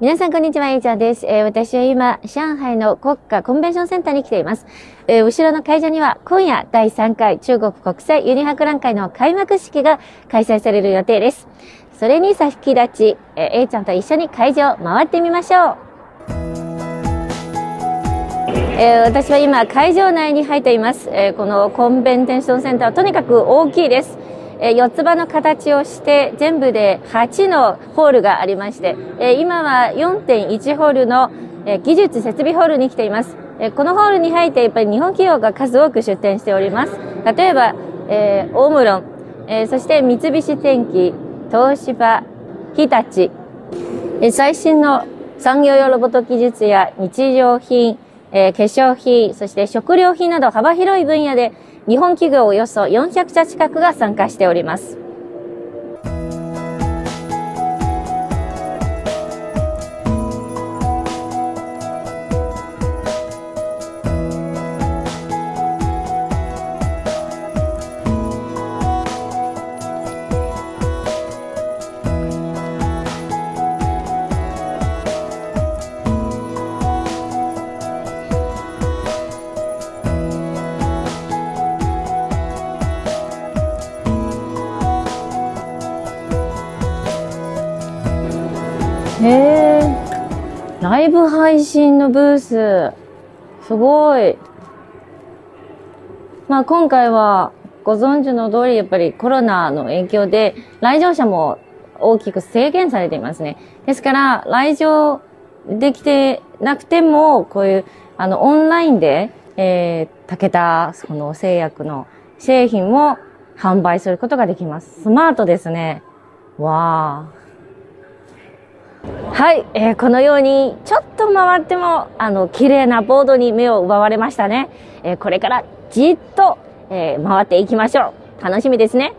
皆さんこんにちは、えいちゃんです。えー、私は今、上海の国家コンベンションセンターに来ています。えー、後ろの会場には今夜第3回中国国際ユニ博覧会の開幕式が開催される予定です。それに先立ち、えー、えいちゃんと一緒に会場を回ってみましょう。えー、私は今会場内に入っています、えー、このコンベンテーションセンターはとにかく大きいですえ四つ葉の形をして全部で8のホールがありまして、え今は4.1ホールの、え技術設備ホールに来ています。えこのホールに入ってやっぱり日本企業が数多く出展しております。例えば、えー、オムロン、え、そして三菱電機、東芝、日立、え最新の産業用ロボット技術や日用品、えー、化粧品、そして食料品など幅広い分野で日本企業およそ400社近くが参加しております。へえ。ライブ配信のブース。すごい。まあ今回はご存知の通りやっぱりコロナの影響で来場者も大きく制限されていますね。ですから来場できてなくてもこういうあのオンラインで、えー、竹田この製薬の製品も販売することができます。スマートですね。わあ。はい、えー、このようにちょっと回ってもあの綺麗なボードに目を奪われましたね、えー、これからじっと、えー、回っていきましょう。楽しみですね。